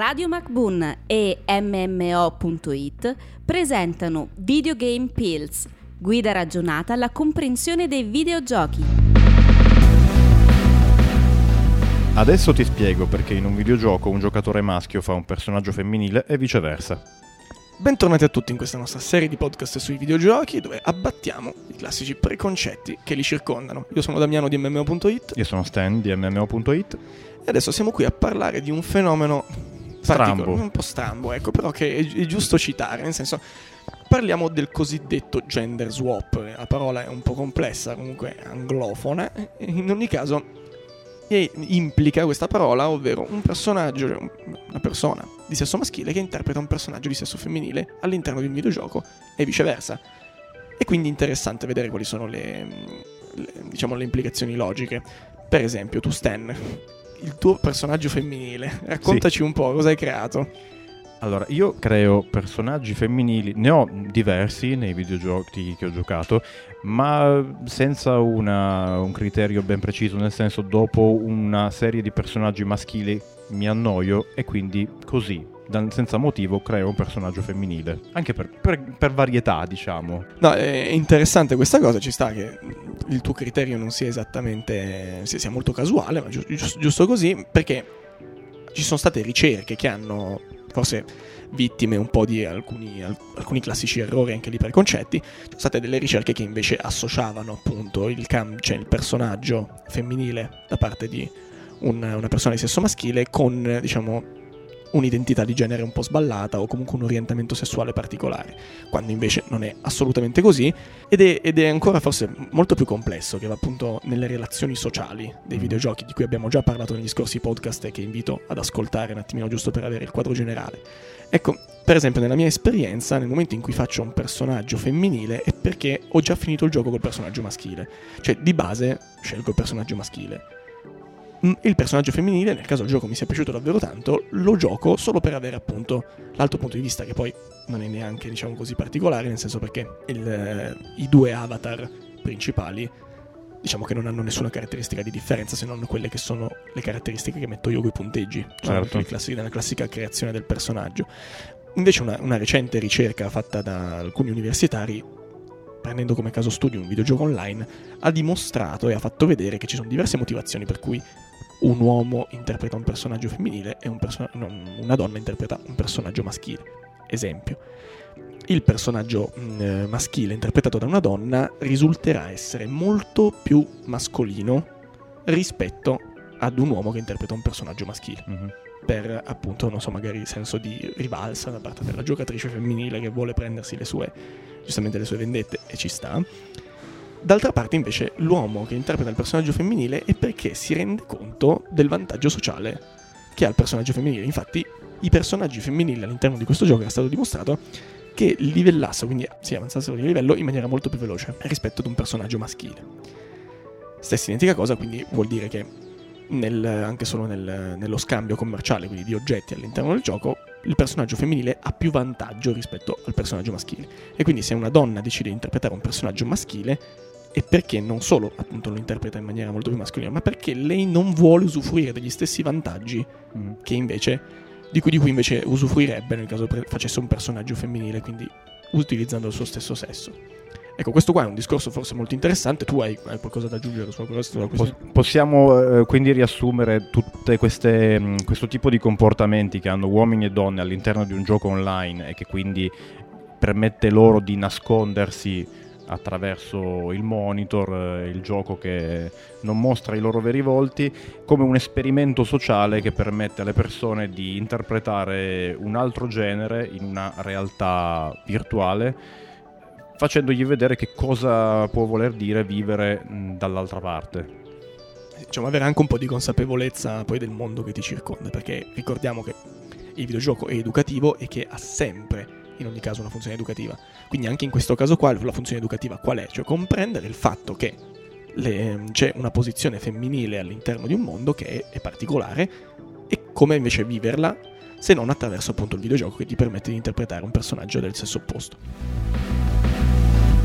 Radio MacBoon e MMO.it presentano Videogame Pills, guida ragionata alla comprensione dei videogiochi. Adesso ti spiego perché in un videogioco un giocatore maschio fa un personaggio femminile e viceversa. Bentornati a tutti in questa nostra serie di podcast sui videogiochi dove abbattiamo i classici preconcetti che li circondano. Io sono Damiano di MMO.it Io sono Stan di MMO.it e adesso siamo qui a parlare di un fenomeno Strambo. un po' strambo, ecco, però che è, è giusto citare, nel senso parliamo del cosiddetto gender swap. La parola è un po' complessa, comunque anglofona, in ogni caso e implica questa parola, ovvero un personaggio, una persona di sesso maschile che interpreta un personaggio di sesso femminile all'interno di un videogioco e viceversa. E quindi interessante vedere quali sono le, le, diciamo, le implicazioni logiche. Per esempio, tu Stan, il tuo personaggio femminile, raccontaci un po' cosa hai creato. Allora, io creo personaggi femminili, ne ho diversi nei videogiochi che ho giocato, ma senza una- un criterio ben preciso, nel senso dopo una serie di personaggi maschili mi annoio e quindi così, senza motivo, creo un personaggio femminile. Anche per, per- per varietà, diciamo. No, è interessante questa cosa, ci sta che il tuo criterio non sia esattamente, sia, molto casuale, ma giu- gius- giusto così, perché ci sono state ricerche che hanno forse vittime un po' di alcuni, al- alcuni classici errori anche di preconcetti, ci sono state delle ricerche che invece associavano appunto il, cam- cioè il personaggio femminile da parte di un- una persona di sesso maschile con, diciamo, un'identità di genere un po' sballata o comunque un orientamento sessuale particolare, quando invece non è assolutamente così ed è, ed è ancora forse molto più complesso che va appunto nelle relazioni sociali dei Mm. videogiochi di cui abbiamo già parlato negli scorsi podcast e che invito ad ascoltare un attimino giusto per avere il quadro generale. Ecco, per esempio nella mia esperienza, nel momento in cui faccio un personaggio femminile è perché ho già finito il gioco col personaggio maschile, cioè di base scelgo il personaggio maschile. Mm, Il personaggio femminile, nel caso il gioco mi sia piaciuto davvero tanto, lo gioco solo per avere appunto l'altro punto di vista che poi non è neanche diciamo così particolare, nel senso perché il, eh, i due avatar principali diciamo che non hanno nessuna caratteristica di differenza se non quelle che sono le caratteristiche che metto io con i punteggi, sono Certo. classi- nella classica creazione del personaggio. Invece una, una recente ricerca fatta da alcuni universitari prendendo come caso studio un videogioco online, ha dimostrato e ha fatto vedere che ci sono diverse motivazioni per cui un uomo interpreta un personaggio femminile e un perso- no, una donna interpreta un personaggio maschile. Esempio, il personaggio mh, eh, maschile interpretato da una donna risulterà essere molto più mascolino rispetto ad un uomo che interpreta un personaggio maschile Mhm. per appunto, non so, magari senso di rivalsa da parte della giocatrice femminile che vuole prendersi le sue, giustamente le sue vendette e ci sta. D'altra parte invece l'uomo che interpreta il personaggio femminile è perché si rende conto del vantaggio sociale che ha il personaggio femminile. Infatti i personaggi femminili all'interno di questo gioco era stato dimostrato che livellassero, quindi si avanzassero di livello in maniera molto più veloce rispetto ad un personaggio maschile. Stessa identica cosa, quindi vuol dire che nel- anche solo nel- nello scambio commerciale, quindi di oggetti all'interno del gioco, il personaggio femminile ha più vantaggio rispetto al personaggio maschile. E quindi se una donna decide di interpretare un personaggio maschile, è perché non solo appunto lo interpreta in maniera molto più mascolina, ma perché lei non vuole usufruire degli stessi vantaggi che invece, di cui, di cui invece usufruirebbe nel caso facesse un personaggio femminile, quindi utilizzando il suo stesso sesso. Ecco, questo qua è un discorso forse molto interessante. Tu hai, hai qualcosa da aggiungere su questo? possiamo eh, quindi riassumere tutte queste mh, questo tipo di comportamenti che hanno uomini e donne all'interno di un gioco online e che quindi permette loro di nascondersi attraverso il monitor, eh, il gioco che non mostra i loro veri volti, come un esperimento sociale che permette alle persone di interpretare un altro genere in una realtà virtuale facendogli vedere che cosa può voler dire vivere dall'altra parte. diciamo, avere anche un po' di consapevolezza poi del mondo che ti circonda, perché ricordiamo che il videogioco è educativo e che ha sempre, in ogni caso, una funzione educativa. Quindi anche in questo caso qua la funzione educativa qual è? Cioè comprendere il fatto che le- c'è una posizione femminile all'interno di un mondo che è, è particolare e come invece viverla se non attraverso appunto il videogioco che ti permette di interpretare un personaggio del sesso opposto.